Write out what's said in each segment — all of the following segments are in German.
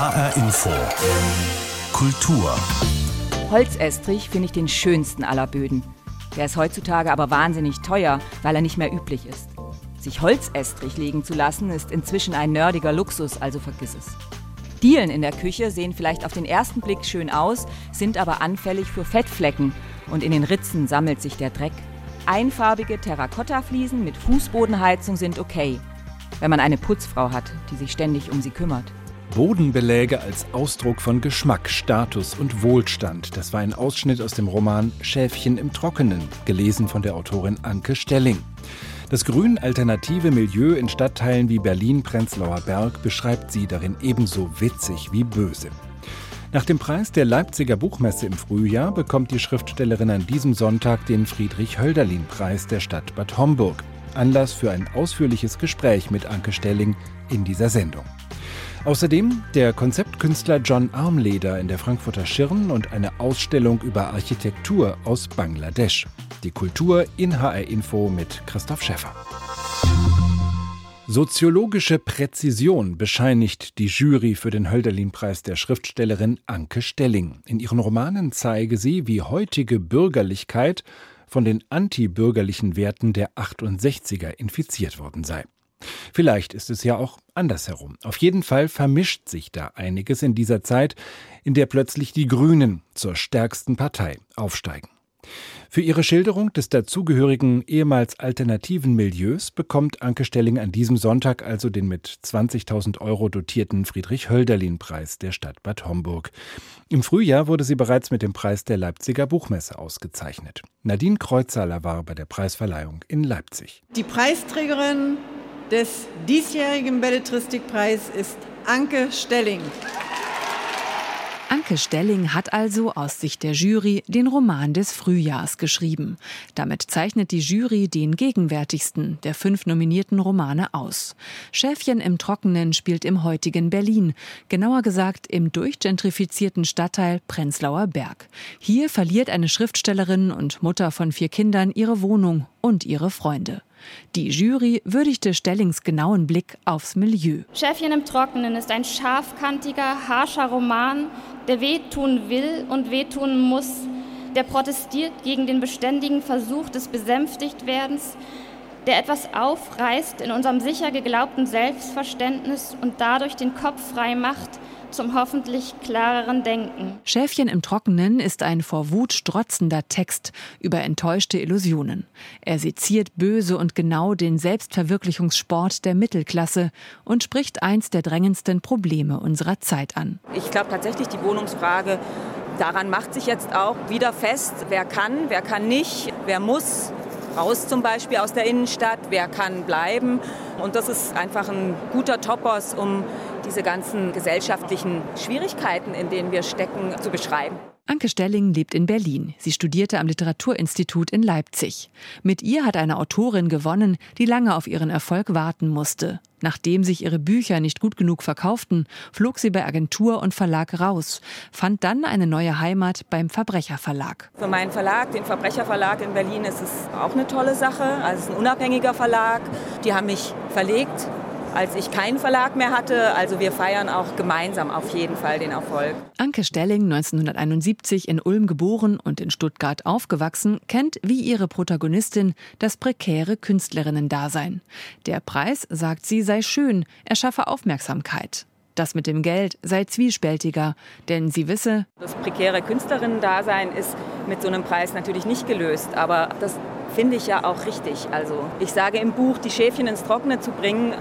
HR Info. Kultur. Holzestrich finde ich den schönsten aller Böden. Der ist heutzutage aber wahnsinnig teuer, weil er nicht mehr üblich ist. Sich Holzestrich legen zu lassen, ist inzwischen ein nerdiger Luxus, also vergiss es. Dielen in der Küche sehen vielleicht auf den ersten Blick schön aus, sind aber anfällig für Fettflecken und in den Ritzen sammelt sich der Dreck. Einfarbige Terrakottafliesen mit Fußbodenheizung sind okay, wenn man eine Putzfrau hat, die sich ständig um sie kümmert. Bodenbeläge als Ausdruck von Geschmack, Status und Wohlstand. Das war ein Ausschnitt aus dem Roman Schäfchen im Trockenen, gelesen von der Autorin Anke Stelling. Das grün-alternative Milieu in Stadtteilen wie Berlin-Prenzlauer Berg beschreibt sie darin ebenso witzig wie böse. Nach dem Preis der Leipziger Buchmesse im Frühjahr bekommt die Schriftstellerin an diesem Sonntag den Friedrich-Hölderlin-Preis der Stadt Bad Homburg. Anlass für ein ausführliches Gespräch mit Anke Stelling in dieser Sendung. Außerdem der Konzeptkünstler John Armleder in der Frankfurter Schirn und eine Ausstellung über Architektur aus Bangladesch. Die Kultur in HR Info mit Christoph Schäffer. Soziologische Präzision bescheinigt die Jury für den Hölderlin-Preis der Schriftstellerin Anke Stelling. In ihren Romanen zeige sie, wie heutige Bürgerlichkeit von den antibürgerlichen Werten der 68er infiziert worden sei. Vielleicht ist es ja auch andersherum. Auf jeden Fall vermischt sich da einiges in dieser Zeit, in der plötzlich die Grünen zur stärksten Partei aufsteigen. Für ihre Schilderung des dazugehörigen ehemals alternativen Milieus bekommt Anke Stelling an diesem Sonntag also den mit 20.000 Euro dotierten Friedrich-Hölderlin-Preis der Stadt Bad Homburg. Im Frühjahr wurde sie bereits mit dem Preis der Leipziger Buchmesse ausgezeichnet. Nadine Kreuzhaler war bei der Preisverleihung in Leipzig. Die Preisträgerin des diesjährigen Belletristikpreis ist Anke Stelling. Anke Stelling hat also aus Sicht der Jury den Roman des Frühjahrs geschrieben. Damit zeichnet die Jury den gegenwärtigsten der fünf nominierten Romane aus. Schäfchen im Trockenen spielt im heutigen Berlin, genauer gesagt im durchgentrifizierten Stadtteil Prenzlauer Berg. Hier verliert eine Schriftstellerin und Mutter von vier Kindern ihre Wohnung und ihre Freunde. Die Jury würdigte Stellings genauen Blick aufs Milieu. Schäfchen im Trockenen ist ein scharfkantiger, harscher Roman, der wehtun will und wehtun muss, der protestiert gegen den beständigen Versuch des Besänftigtwerdens, der etwas aufreißt in unserem sicher geglaubten Selbstverständnis und dadurch den Kopf frei macht zum hoffentlich klareren Denken. Schäfchen im Trockenen ist ein vor Wut strotzender Text über enttäuschte Illusionen. Er seziert böse und genau den Selbstverwirklichungssport der Mittelklasse und spricht eins der drängendsten Probleme unserer Zeit an. Ich glaube tatsächlich, die Wohnungsfrage daran macht sich jetzt auch wieder fest, wer kann, wer kann nicht, wer muss raus zum Beispiel aus der Innenstadt, wer kann bleiben. Und das ist einfach ein guter Topos, um diese ganzen gesellschaftlichen Schwierigkeiten, in denen wir stecken, zu beschreiben. Anke Stelling lebt in Berlin. Sie studierte am Literaturinstitut in Leipzig. Mit ihr hat eine Autorin gewonnen, die lange auf ihren Erfolg warten musste. Nachdem sich ihre Bücher nicht gut genug verkauften, flog sie bei Agentur und Verlag raus, fand dann eine neue Heimat beim Verbrecherverlag. Für meinen Verlag, den Verbrecherverlag in Berlin, ist es auch eine tolle Sache. Also es ist ein unabhängiger Verlag. Die haben mich verlegt als ich keinen Verlag mehr hatte. Also wir feiern auch gemeinsam auf jeden Fall den Erfolg. Anke Stelling, 1971 in Ulm geboren und in Stuttgart aufgewachsen, kennt wie ihre Protagonistin das prekäre Künstlerinnen-Dasein. Der Preis, sagt sie, sei schön, er schaffe Aufmerksamkeit. Das mit dem Geld sei zwiespältiger, denn sie wisse, das prekäre Künstlerinnen-Dasein ist mit so einem Preis natürlich nicht gelöst, aber das finde ich ja auch richtig. Also ich sage im Buch, die Schäfchen ins Trockene zu bringen,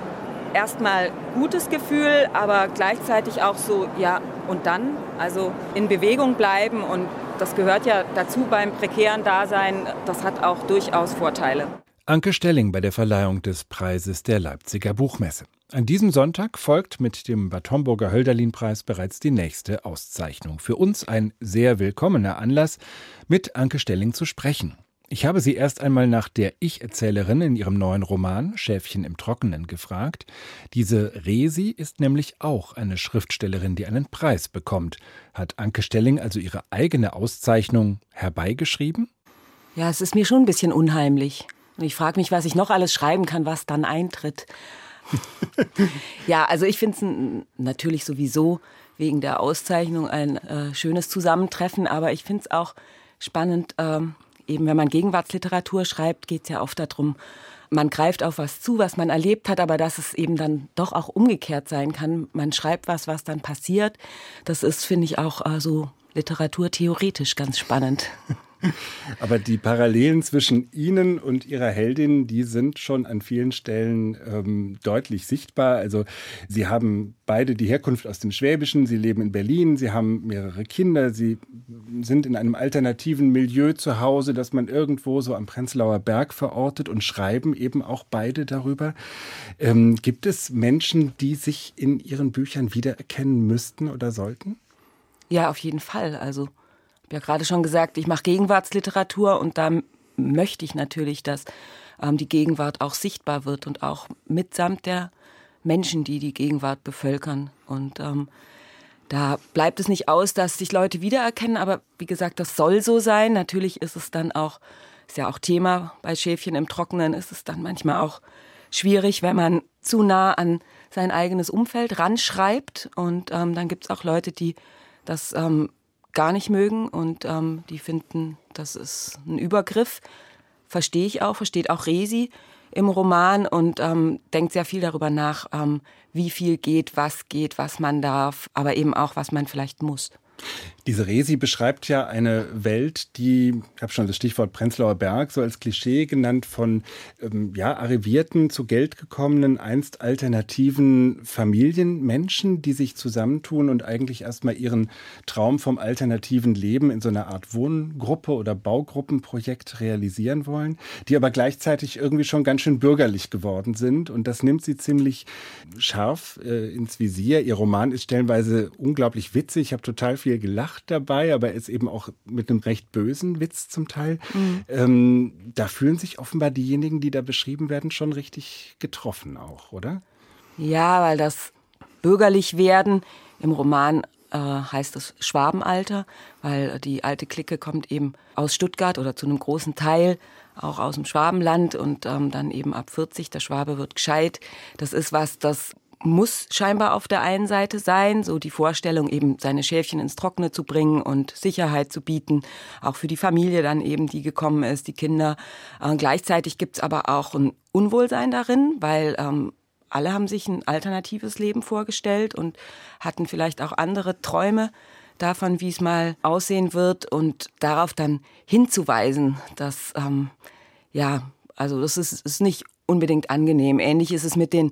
erstmal gutes Gefühl, aber gleichzeitig auch so, ja, und dann? Also in Bewegung bleiben und das gehört ja dazu beim prekären Dasein. Das hat auch durchaus Vorteile. Anke Stelling bei der Verleihung des Preises der Leipziger Buchmesse. An diesem Sonntag folgt mit dem Bad Homburger Hölderlin-Preis bereits die nächste Auszeichnung. Für uns ein sehr willkommener Anlass, mit Anke Stelling zu sprechen. Ich habe sie erst einmal nach der Ich-Erzählerin in ihrem neuen Roman Schäfchen im Trockenen gefragt. Diese Resi ist nämlich auch eine Schriftstellerin, die einen Preis bekommt. Hat Anke Stelling also ihre eigene Auszeichnung herbeigeschrieben? Ja, es ist mir schon ein bisschen unheimlich. Und ich frage mich, was ich noch alles schreiben kann, was dann eintritt. ja, also ich finde es natürlich sowieso wegen der Auszeichnung ein äh, schönes Zusammentreffen, aber ich finde es auch spannend, ähm, eben wenn man Gegenwartsliteratur schreibt, geht es ja oft darum, man greift auf was zu, was man erlebt hat, aber dass es eben dann doch auch umgekehrt sein kann. Man schreibt was, was dann passiert. Das ist, finde ich, auch äh, so literaturtheoretisch ganz spannend. Aber die Parallelen zwischen Ihnen und Ihrer Heldin, die sind schon an vielen Stellen ähm, deutlich sichtbar. Also Sie haben beide die Herkunft aus dem Schwäbischen, Sie leben in Berlin, Sie haben mehrere Kinder, Sie sind in einem alternativen Milieu zu Hause, das man irgendwo so am Prenzlauer Berg verortet und schreiben eben auch beide darüber. Ähm, gibt es Menschen, die sich in Ihren Büchern wiedererkennen müssten oder sollten? Ja, auf jeden Fall. Also habe ja gerade schon gesagt, ich mache Gegenwartsliteratur und da möchte ich natürlich, dass ähm, die Gegenwart auch sichtbar wird und auch mitsamt der Menschen, die die Gegenwart bevölkern. Und ähm, da bleibt es nicht aus, dass sich Leute wiedererkennen, aber wie gesagt, das soll so sein. Natürlich ist es dann auch, ist ja auch Thema bei Schäfchen im Trockenen, ist es dann manchmal auch schwierig, wenn man zu nah an sein eigenes Umfeld ranschreibt. Und ähm, dann gibt es auch Leute, die das ähm, gar nicht mögen und ähm, die finden, das ist ein Übergriff. Verstehe ich auch, versteht auch Resi im Roman und ähm, denkt sehr viel darüber nach, ähm, wie viel geht, was geht, was man darf, aber eben auch, was man vielleicht muss. Diese Resi beschreibt ja eine Welt, die, ich habe schon das Stichwort Prenzlauer Berg so als Klischee genannt, von ähm, ja, arrivierten, zu Geld gekommenen, einst alternativen Familienmenschen, die sich zusammentun und eigentlich erstmal ihren Traum vom alternativen Leben in so einer Art Wohngruppe oder Baugruppenprojekt realisieren wollen, die aber gleichzeitig irgendwie schon ganz schön bürgerlich geworden sind. Und das nimmt sie ziemlich scharf äh, ins Visier. Ihr Roman ist stellenweise unglaublich witzig. Ich habe total viel viel gelacht dabei, aber ist eben auch mit einem recht bösen Witz zum Teil. Mhm. Ähm, da fühlen sich offenbar diejenigen, die da beschrieben werden, schon richtig getroffen auch, oder? Ja, weil das bürgerlich werden im Roman äh, heißt es Schwabenalter, weil die alte Clique kommt eben aus Stuttgart oder zu einem großen Teil auch aus dem Schwabenland und ähm, dann eben ab 40, der Schwabe wird gescheit. Das ist was, das muss scheinbar auf der einen Seite sein, so die Vorstellung eben seine Schäfchen ins Trockene zu bringen und Sicherheit zu bieten, auch für die Familie dann eben, die gekommen ist, die Kinder. Äh, gleichzeitig gibt's aber auch ein Unwohlsein darin, weil ähm, alle haben sich ein alternatives Leben vorgestellt und hatten vielleicht auch andere Träume davon, wie es mal aussehen wird und darauf dann hinzuweisen, dass ähm, ja, also das ist, ist nicht unbedingt angenehm. Ähnlich ist es mit den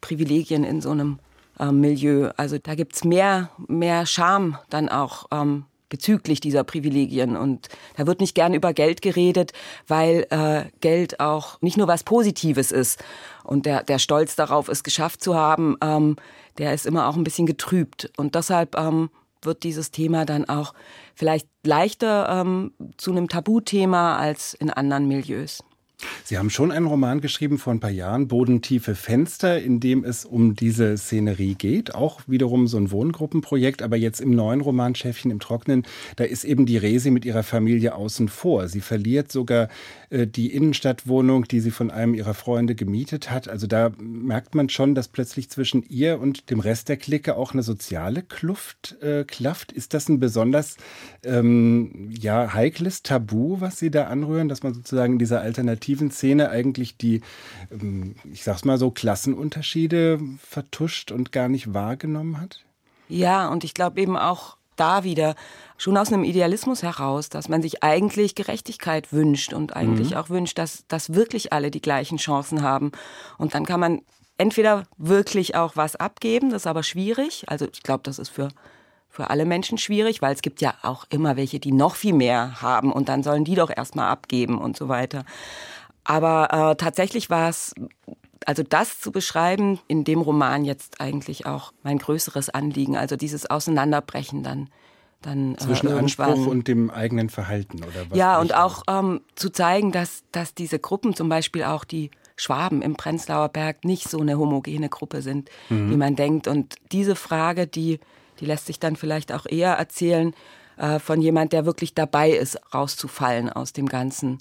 Privilegien in so einem äh, Milieu. Also da gibt's mehr, mehr Scham dann auch ähm, bezüglich dieser Privilegien. Und da wird nicht gern über Geld geredet, weil äh, Geld auch nicht nur was Positives ist. Und der, der Stolz darauf, es geschafft zu haben, ähm, der ist immer auch ein bisschen getrübt. Und deshalb ähm, wird dieses Thema dann auch vielleicht leichter ähm, zu einem Tabuthema als in anderen Milieus. Sie haben schon einen Roman geschrieben vor ein paar Jahren, Bodentiefe Fenster, in dem es um diese Szenerie geht. Auch wiederum so ein Wohngruppenprojekt, aber jetzt im neuen Roman Schäfchen im Trocknen, da ist eben die Resi mit ihrer Familie außen vor. Sie verliert sogar äh, die Innenstadtwohnung, die sie von einem ihrer Freunde gemietet hat. Also da merkt man schon, dass plötzlich zwischen ihr und dem Rest der Clique auch eine soziale Kluft äh, klafft. Ist das ein besonders ähm, ja, heikles Tabu, was Sie da anrühren, dass man sozusagen in dieser alternativen Szene eigentlich die, ähm, ich sag's mal so, Klassenunterschiede vertuscht und gar nicht wahrgenommen hat? Ja, und ich glaube eben auch da wieder schon aus einem Idealismus heraus, dass man sich eigentlich Gerechtigkeit wünscht und eigentlich mhm. auch wünscht, dass, dass wirklich alle die gleichen Chancen haben. Und dann kann man entweder wirklich auch was abgeben, das ist aber schwierig. Also ich glaube, das ist für für alle Menschen schwierig, weil es gibt ja auch immer welche, die noch viel mehr haben und dann sollen die doch erstmal abgeben und so weiter. Aber äh, tatsächlich war es, also das zu beschreiben, in dem Roman jetzt eigentlich auch mein größeres Anliegen, also dieses Auseinanderbrechen dann dann äh, zwischen äh, Anspruch und dem eigenen Verhalten oder was? Ja, und auch ähm, zu zeigen, dass, dass diese Gruppen, zum Beispiel auch die Schwaben im Prenzlauer Berg, nicht so eine homogene Gruppe sind, mhm. wie man denkt. Und diese Frage, die, die lässt sich dann vielleicht auch eher erzählen äh, von jemand, der wirklich dabei ist, rauszufallen aus dem Ganzen.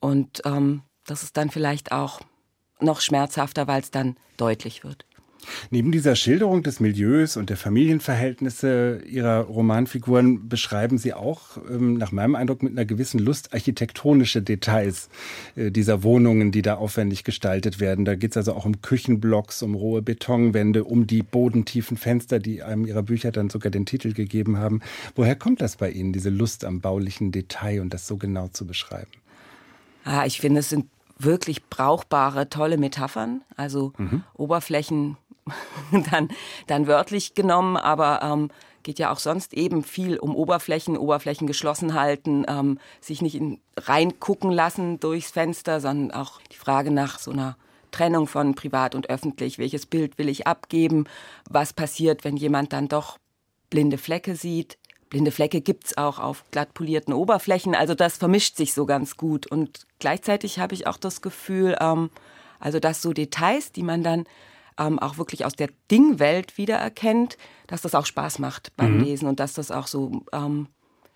Und ähm, das ist dann vielleicht auch noch schmerzhafter, weil es dann deutlich wird. Neben dieser Schilderung des Milieus und der Familienverhältnisse Ihrer Romanfiguren beschreiben Sie auch, ähm, nach meinem Eindruck, mit einer gewissen Lust architektonische Details äh, dieser Wohnungen, die da aufwendig gestaltet werden. Da geht es also auch um Küchenblocks, um rohe Betonwände, um die bodentiefen Fenster, die einem Ihrer Bücher dann sogar den Titel gegeben haben. Woher kommt das bei Ihnen, diese Lust am baulichen Detail und das so genau zu beschreiben? Ah, ich finde, es sind wirklich brauchbare, tolle Metaphern. Also mhm. Oberflächen dann, dann wörtlich genommen, aber ähm, geht ja auch sonst eben viel um Oberflächen, Oberflächen geschlossen halten, ähm, sich nicht in, reingucken lassen durchs Fenster, sondern auch die Frage nach so einer Trennung von privat und öffentlich. Welches Bild will ich abgeben? Was passiert, wenn jemand dann doch blinde Flecke sieht? Blinde Flecke gibt es auch auf glatt polierten Oberflächen. Also das vermischt sich so ganz gut. Und gleichzeitig habe ich auch das Gefühl, ähm, also dass so Details, die man dann ähm, auch wirklich aus der Dingwelt wiedererkennt, dass das auch Spaß macht beim mhm. Lesen und dass das auch so ähm,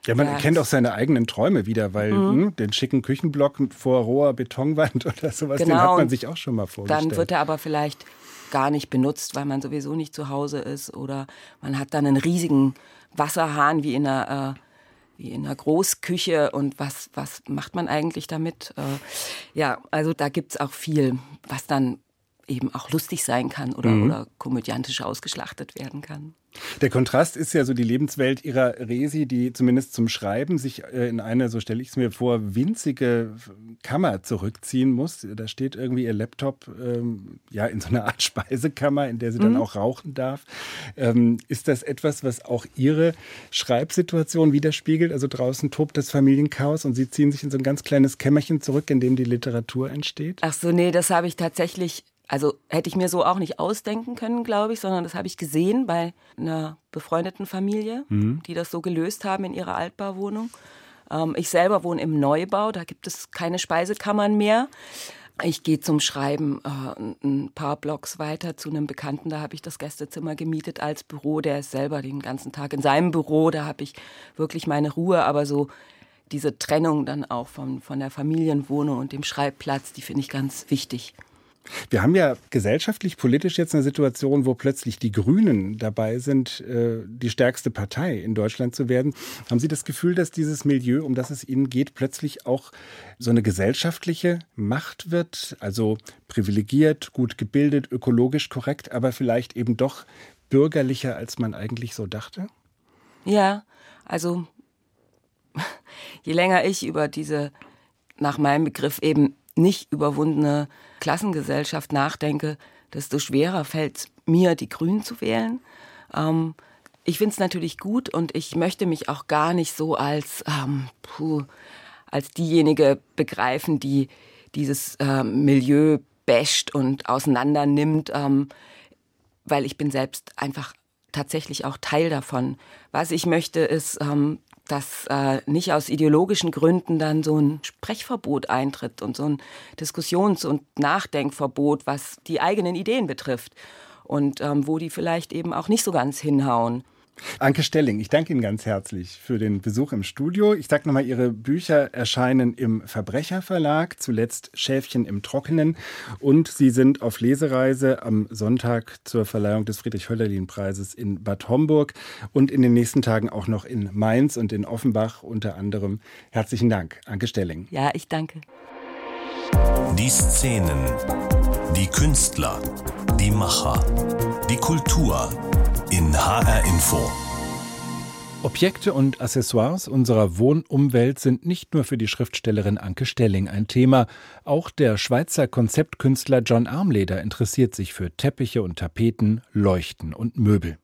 ja, man ja, erkennt auch seine eigenen Träume wieder, weil mhm. mh, hm, den schicken Küchenblock vor roher Betonwand oder sowas, genau, den hat man sich auch schon mal vorgestellt. Dann wird er aber vielleicht gar nicht benutzt, weil man sowieso nicht zu Hause ist oder man hat dann einen riesigen Wasserhahn wie in einer äh, wie in einer Großküche und was, was macht man eigentlich damit? Äh, ja, also da gibt es auch viel, was dann eben auch lustig sein kann oder, mhm. oder komödiantisch ausgeschlachtet werden kann. Der Kontrast ist ja so die Lebenswelt ihrer Resi, die zumindest zum Schreiben sich äh, in eine, so stelle ich es mir vor, winzige Kammer zurückziehen muss. Da steht irgendwie ihr Laptop ähm, ja in so einer Art Speisekammer, in der sie dann mhm. auch rauchen darf. Ähm, ist das etwas, was auch ihre Schreibsituation widerspiegelt? Also draußen tobt das Familienchaos und sie ziehen sich in so ein ganz kleines Kämmerchen zurück, in dem die Literatur entsteht? Ach so, nee, das habe ich tatsächlich also hätte ich mir so auch nicht ausdenken können, glaube ich, sondern das habe ich gesehen bei einer befreundeten Familie, mhm. die das so gelöst haben in ihrer Altbauwohnung. Ähm, ich selber wohne im Neubau, da gibt es keine Speisekammern mehr. Ich gehe zum Schreiben äh, ein paar Blocks weiter zu einem Bekannten, da habe ich das Gästezimmer gemietet als Büro. Der ist selber den ganzen Tag in seinem Büro, da habe ich wirklich meine Ruhe, aber so diese Trennung dann auch von, von der Familienwohnung und dem Schreibplatz, die finde ich ganz wichtig. Wir haben ja gesellschaftlich, politisch jetzt eine Situation, wo plötzlich die Grünen dabei sind, äh, die stärkste Partei in Deutschland zu werden. Haben Sie das Gefühl, dass dieses Milieu, um das es Ihnen geht, plötzlich auch so eine gesellschaftliche Macht wird? Also privilegiert, gut gebildet, ökologisch korrekt, aber vielleicht eben doch bürgerlicher, als man eigentlich so dachte? Ja, also je länger ich über diese, nach meinem Begriff eben nicht überwundene Klassengesellschaft nachdenke, desto schwerer fällt es mir, die Grünen zu wählen. Ähm, ich finde es natürlich gut und ich möchte mich auch gar nicht so als, ähm, puh, als diejenige begreifen, die dieses äh, Milieu basht und auseinander nimmt, ähm, weil ich bin selbst einfach tatsächlich auch Teil davon. Was ich möchte, ist, ähm, dass äh, nicht aus ideologischen Gründen dann so ein Sprechverbot eintritt und so ein Diskussions- und Nachdenkverbot, was die eigenen Ideen betrifft und ähm, wo die vielleicht eben auch nicht so ganz hinhauen. Anke Stelling, ich danke Ihnen ganz herzlich für den Besuch im Studio. Ich sage nochmal, Ihre Bücher erscheinen im Verbrecherverlag, zuletzt Schäfchen im Trockenen. Und Sie sind auf Lesereise am Sonntag zur Verleihung des Friedrich-Hölderlin-Preises in Bad Homburg und in den nächsten Tagen auch noch in Mainz und in Offenbach unter anderem. Herzlichen Dank, Anke Stelling. Ja, ich danke. Die Szenen, die Künstler, die Macher, die Kultur in HR Info. Objekte und Accessoires unserer Wohnumwelt sind nicht nur für die Schriftstellerin Anke Stelling ein Thema. Auch der Schweizer Konzeptkünstler John Armleder interessiert sich für Teppiche und Tapeten, Leuchten und Möbel.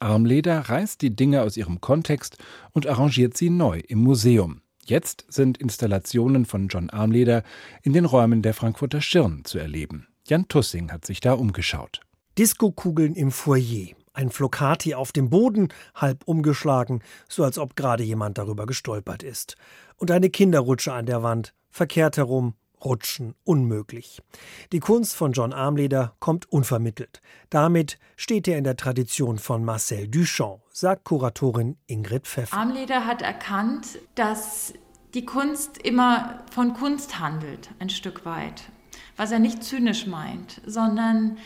Armleder reißt die Dinge aus ihrem Kontext und arrangiert sie neu im Museum. Jetzt sind Installationen von John Armleder in den Räumen der Frankfurter Schirn zu erleben. Jan Tussing hat sich da umgeschaut. Diskokugeln im Foyer. Ein Flocati auf dem Boden, halb umgeschlagen, so als ob gerade jemand darüber gestolpert ist. Und eine Kinderrutsche an der Wand, verkehrt herum, Rutschen unmöglich. Die Kunst von John Armleder kommt unvermittelt. Damit steht er in der Tradition von Marcel Duchamp, sagt Kuratorin Ingrid Pfeffer. Armleder hat erkannt, dass die Kunst immer von Kunst handelt, ein Stück weit was er nicht zynisch meint, sondern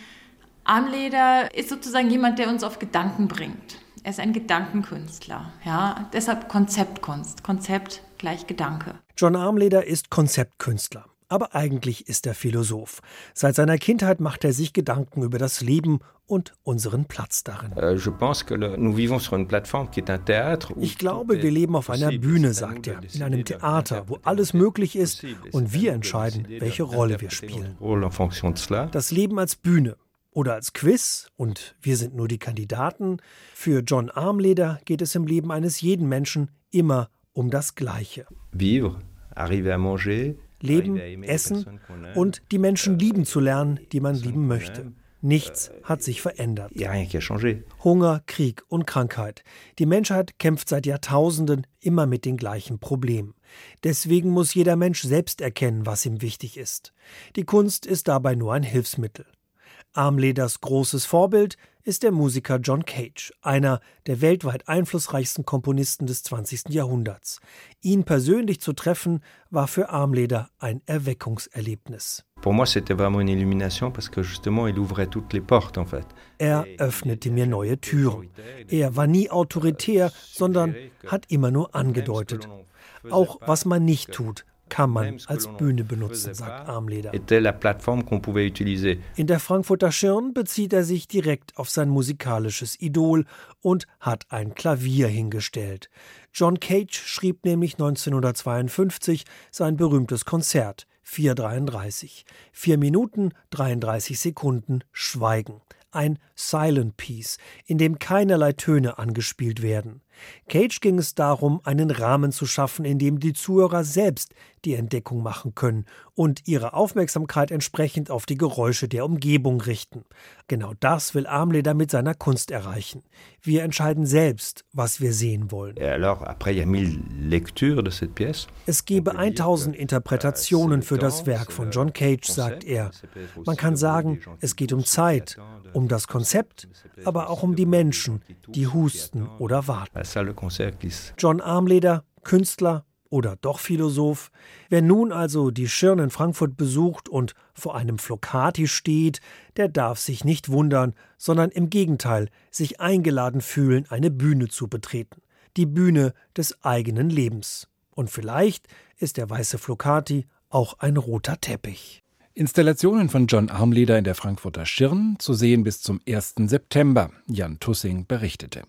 Armleder ist sozusagen jemand, der uns auf Gedanken bringt. Er ist ein Gedankenkünstler. Ja? Deshalb Konzeptkunst. Konzept gleich Gedanke. John Armleder ist Konzeptkünstler. Aber eigentlich ist er Philosoph. Seit seiner Kindheit macht er sich Gedanken über das Leben und unseren Platz darin. Euh, ich glaube, wir leben auf einer Bühne, sagt er, in einem Theater, wo alles möglich ist und wir entscheiden, welche Rolle wir spielen. Das Leben als Bühne oder als Quiz und wir sind nur die Kandidaten. Für John Armleder geht es im Leben eines jeden Menschen immer um das Gleiche. Vivre, arriver à manger, leben, essen und die Menschen lieben zu lernen, die man lieben möchte. Nichts hat sich verändert. Hunger, Krieg und Krankheit. Die Menschheit kämpft seit Jahrtausenden immer mit den gleichen Problemen. Deswegen muss jeder Mensch selbst erkennen, was ihm wichtig ist. Die Kunst ist dabei nur ein Hilfsmittel. Armleders großes Vorbild ist der Musiker John Cage, einer der weltweit einflussreichsten Komponisten des 20. Jahrhunderts. Ihn persönlich zu treffen, war für Armleder ein Erweckungserlebnis. Er öffnete mir neue Türen. Er war nie autoritär, sondern hat immer nur angedeutet. Auch was man nicht tut, kann man als Bühne benutzen, sagt Armleder. In der Frankfurter Schirn bezieht er sich direkt auf sein musikalisches Idol und hat ein Klavier hingestellt. John Cage schrieb nämlich 1952 sein berühmtes Konzert 433. Vier Minuten 33 Sekunden Schweigen ein Silent Piece, in dem keinerlei Töne angespielt werden. Cage ging es darum, einen Rahmen zu schaffen, in dem die Zuhörer selbst die Entdeckung machen können und ihre Aufmerksamkeit entsprechend auf die Geräusche der Umgebung richten. Genau das will Armleder mit seiner Kunst erreichen. Wir entscheiden selbst, was wir sehen wollen. Es gebe 1000 Interpretationen für das Werk von John Cage, sagt er. Man kann sagen, es geht um Zeit, um das Konzept, aber auch um die Menschen, die husten oder warten. John Armleder, Künstler oder doch Philosoph. Wer nun also die Schirn in Frankfurt besucht und vor einem Flocati steht, der darf sich nicht wundern, sondern im Gegenteil sich eingeladen fühlen, eine Bühne zu betreten. Die Bühne des eigenen Lebens. Und vielleicht ist der weiße Flocati auch ein roter Teppich. Installationen von John Armleder in der Frankfurter Schirn zu sehen bis zum 1. September, Jan Tussing berichtete.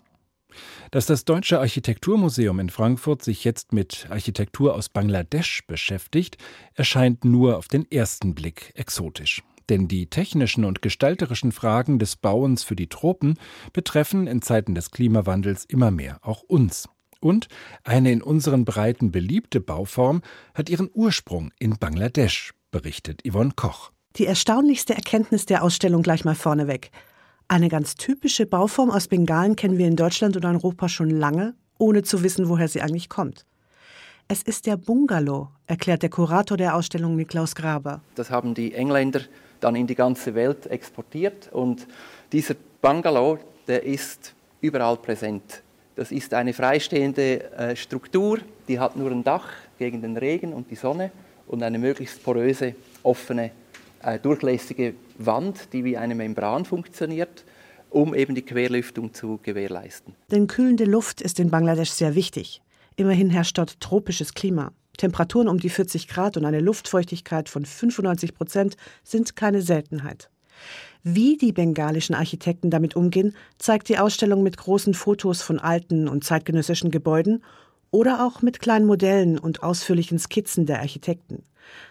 Dass das Deutsche Architekturmuseum in Frankfurt sich jetzt mit Architektur aus Bangladesch beschäftigt, erscheint nur auf den ersten Blick exotisch. Denn die technischen und gestalterischen Fragen des Bauens für die Tropen betreffen in Zeiten des Klimawandels immer mehr auch uns. Und eine in unseren Breiten beliebte Bauform hat ihren Ursprung in Bangladesch, berichtet Yvonne Koch. Die erstaunlichste Erkenntnis der Ausstellung gleich mal vorneweg. Eine ganz typische Bauform aus Bengalen kennen wir in Deutschland und Europa schon lange, ohne zu wissen, woher sie eigentlich kommt. Es ist der Bungalow, erklärt der Kurator der Ausstellung Niklaus Graber. Das haben die Engländer dann in die ganze Welt exportiert und dieser Bungalow, der ist überall präsent. Das ist eine freistehende äh, Struktur, die hat nur ein Dach gegen den Regen und die Sonne und eine möglichst poröse, offene, äh, durchlässige Wand, die wie eine Membran funktioniert, um eben die Querlüftung zu gewährleisten. Denn kühlende Luft ist in Bangladesch sehr wichtig. Immerhin herrscht dort tropisches Klima. Temperaturen um die 40 Grad und eine Luftfeuchtigkeit von 95 Prozent sind keine Seltenheit. Wie die bengalischen Architekten damit umgehen, zeigt die Ausstellung mit großen Fotos von alten und zeitgenössischen Gebäuden oder auch mit kleinen Modellen und ausführlichen Skizzen der Architekten.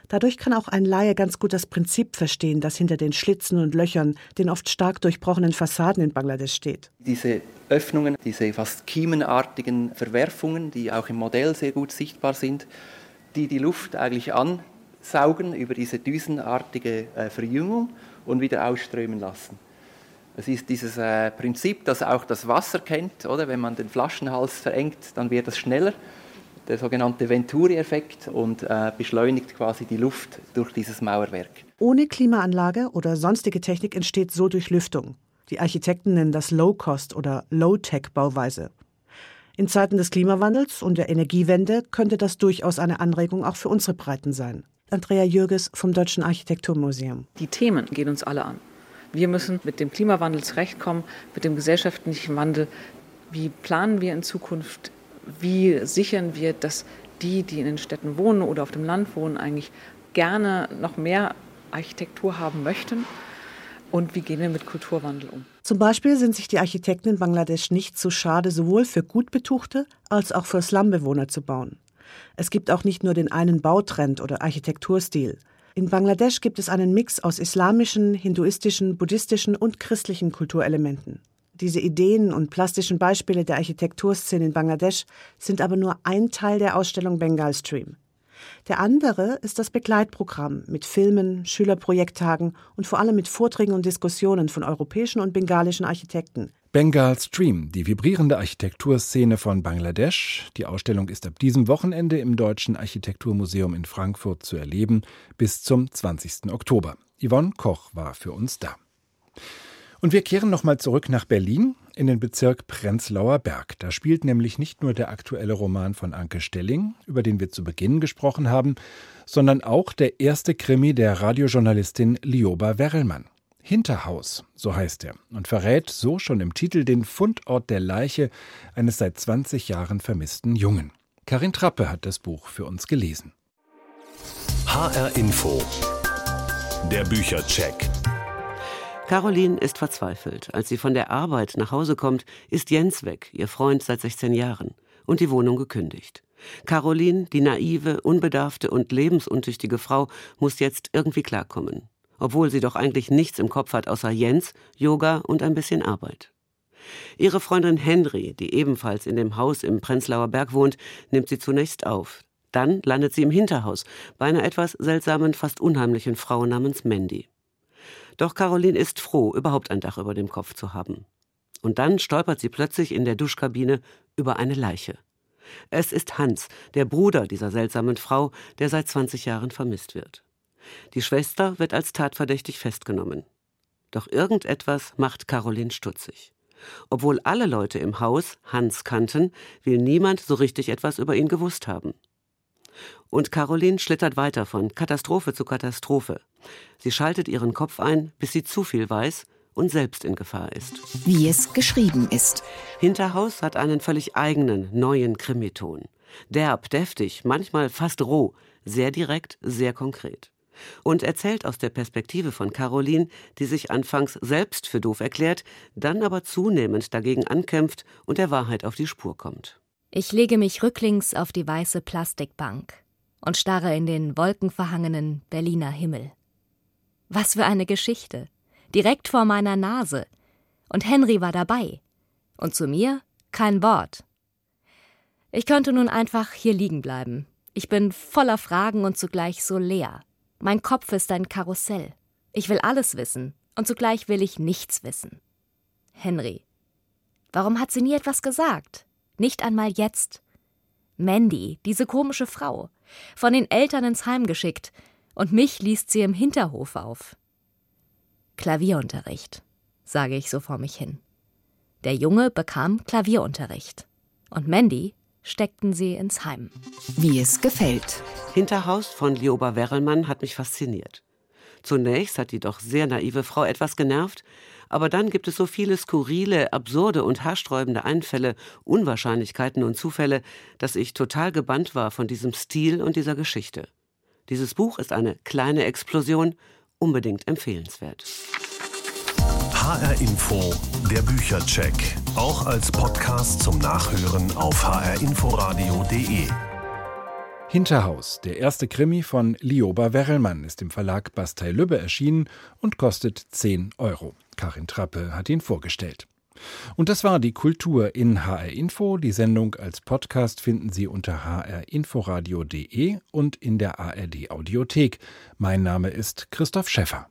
Dadurch kann auch ein Laie ganz gut das Prinzip verstehen, das hinter den Schlitzen und Löchern, den oft stark durchbrochenen Fassaden in Bangladesch steht. Diese Öffnungen, diese fast kiemenartigen Verwerfungen, die auch im Modell sehr gut sichtbar sind, die die Luft eigentlich ansaugen über diese düsenartige äh, Verjüngung und wieder ausströmen lassen. Es ist dieses äh, Prinzip, das auch das Wasser kennt, oder? Wenn man den Flaschenhals verengt, dann wird es schneller der sogenannte Venturi-Effekt und äh, beschleunigt quasi die Luft durch dieses Mauerwerk. Ohne Klimaanlage oder sonstige Technik entsteht so Durchlüftung. Die Architekten nennen das Low-Cost oder Low-Tech-Bauweise. In Zeiten des Klimawandels und der Energiewende könnte das durchaus eine Anregung auch für unsere Breiten sein. Andrea Jürges vom Deutschen Architekturmuseum. Die Themen gehen uns alle an. Wir müssen mit dem Klimawandel zurechtkommen, mit dem gesellschaftlichen Wandel. Wie planen wir in Zukunft? Wie sichern wir, dass die, die in den Städten wohnen oder auf dem Land wohnen, eigentlich gerne noch mehr Architektur haben möchten? Und wie gehen wir mit Kulturwandel um? Zum Beispiel sind sich die Architekten in Bangladesch nicht zu schade, sowohl für gut betuchte als auch für Slumbewohner zu bauen. Es gibt auch nicht nur den einen Bautrend oder Architekturstil. In Bangladesch gibt es einen Mix aus islamischen, hinduistischen, buddhistischen und christlichen Kulturelementen. Diese Ideen und plastischen Beispiele der Architekturszene in Bangladesch sind aber nur ein Teil der Ausstellung Bengal Stream. Der andere ist das Begleitprogramm mit Filmen, Schülerprojekttagen und vor allem mit Vorträgen und Diskussionen von europäischen und bengalischen Architekten. Bengal Stream, die vibrierende Architekturszene von Bangladesch. Die Ausstellung ist ab diesem Wochenende im Deutschen Architekturmuseum in Frankfurt zu erleben bis zum 20. Oktober. Yvonne Koch war für uns da. Und wir kehren nochmal zurück nach Berlin in den Bezirk Prenzlauer Berg. Da spielt nämlich nicht nur der aktuelle Roman von Anke Stelling, über den wir zu Beginn gesprochen haben, sondern auch der erste Krimi der Radiojournalistin Lioba Werrelmann. Hinterhaus, so heißt er, und verrät so schon im Titel den Fundort der Leiche eines seit 20 Jahren vermissten Jungen. Karin Trappe hat das Buch für uns gelesen. HR Info. Der Büchercheck. Caroline ist verzweifelt. Als sie von der Arbeit nach Hause kommt, ist Jens weg, ihr Freund seit 16 Jahren, und die Wohnung gekündigt. Caroline, die naive, unbedarfte und lebensuntüchtige Frau, muss jetzt irgendwie klarkommen. Obwohl sie doch eigentlich nichts im Kopf hat außer Jens, Yoga und ein bisschen Arbeit. Ihre Freundin Henry, die ebenfalls in dem Haus im Prenzlauer Berg wohnt, nimmt sie zunächst auf. Dann landet sie im Hinterhaus bei einer etwas seltsamen, fast unheimlichen Frau namens Mandy. Doch Caroline ist froh, überhaupt ein Dach über dem Kopf zu haben. Und dann stolpert sie plötzlich in der Duschkabine über eine Leiche. Es ist Hans, der Bruder dieser seltsamen Frau, der seit 20 Jahren vermisst wird. Die Schwester wird als tatverdächtig festgenommen. Doch irgendetwas macht Caroline stutzig. Obwohl alle Leute im Haus Hans kannten, will niemand so richtig etwas über ihn gewusst haben. Und Caroline schlittert weiter von Katastrophe zu Katastrophe. Sie schaltet ihren Kopf ein, bis sie zu viel weiß und selbst in Gefahr ist. Wie es geschrieben ist. Hinterhaus hat einen völlig eigenen, neuen Krimiton. Derb, deftig, manchmal fast roh, sehr direkt, sehr konkret. Und erzählt aus der Perspektive von Caroline, die sich anfangs selbst für doof erklärt, dann aber zunehmend dagegen ankämpft und der Wahrheit auf die Spur kommt. Ich lege mich rücklings auf die weiße Plastikbank und starre in den wolkenverhangenen Berliner Himmel. Was für eine Geschichte. Direkt vor meiner Nase. Und Henry war dabei. Und zu mir kein Wort. Ich könnte nun einfach hier liegen bleiben. Ich bin voller Fragen und zugleich so leer. Mein Kopf ist ein Karussell. Ich will alles wissen und zugleich will ich nichts wissen. Henry. Warum hat sie nie etwas gesagt? Nicht einmal jetzt. Mandy, diese komische Frau, von den Eltern ins Heim geschickt, und mich liest sie im Hinterhof auf. Klavierunterricht, sage ich so vor mich hin. Der Junge bekam Klavierunterricht und Mandy steckten sie ins Heim. Wie es gefällt. Hinterhaus von Lioba Werrelmann hat mich fasziniert. Zunächst hat die doch sehr naive Frau etwas genervt, aber dann gibt es so viele skurrile, absurde und haarsträubende Einfälle, Unwahrscheinlichkeiten und Zufälle, dass ich total gebannt war von diesem Stil und dieser Geschichte. Dieses Buch ist eine kleine Explosion, unbedingt empfehlenswert. HR Info, der Büchercheck, auch als Podcast zum Nachhören auf hrinforadio.de. Hinterhaus, der erste Krimi von Lioba Werrelmann, ist im Verlag Bastei Lübbe erschienen und kostet 10 Euro. Karin Trappe hat ihn vorgestellt. Und das war die Kultur in HR Info. Die Sendung als Podcast finden Sie unter hrinforadio.de und in der ARD Audiothek. Mein Name ist Christoph Schäffer.